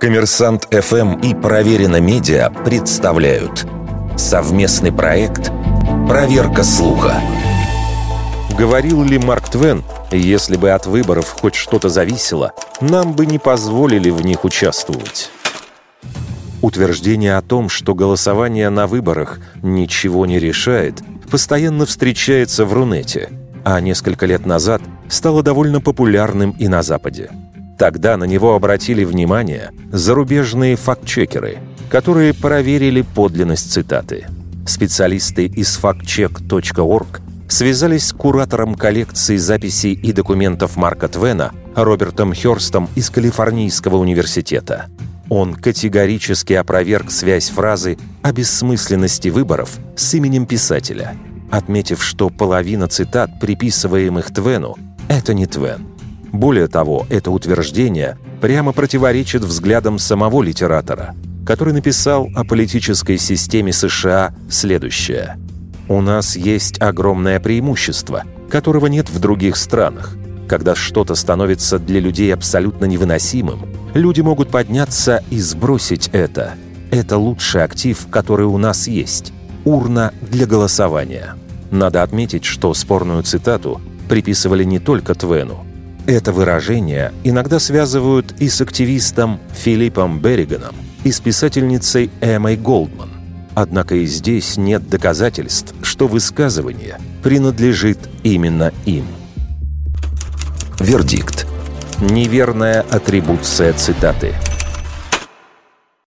Коммерсант ФМ и Проверено Медиа представляют совместный проект «Проверка слуха». Говорил ли Марк Твен, если бы от выборов хоть что-то зависело, нам бы не позволили в них участвовать? Утверждение о том, что голосование на выборах ничего не решает, постоянно встречается в Рунете, а несколько лет назад стало довольно популярным и на Западе. Тогда на него обратили внимание зарубежные фактчекеры, которые проверили подлинность цитаты. Специалисты из factcheck.org связались с куратором коллекции записей и документов Марка Твена Робертом Хёрстом из Калифорнийского университета. Он категорически опроверг связь фразы о бессмысленности выборов с именем писателя, отметив, что половина цитат, приписываемых Твену, это не Твен. Более того, это утверждение прямо противоречит взглядам самого литератора, который написал о политической системе США следующее. «У нас есть огромное преимущество, которого нет в других странах. Когда что-то становится для людей абсолютно невыносимым, люди могут подняться и сбросить это. Это лучший актив, который у нас есть. Урна для голосования». Надо отметить, что спорную цитату приписывали не только Твену, это выражение иногда связывают и с активистом Филиппом Берриганом, и с писательницей Эммой Голдман. Однако и здесь нет доказательств, что высказывание принадлежит именно им. Вердикт. Неверная атрибуция цитаты –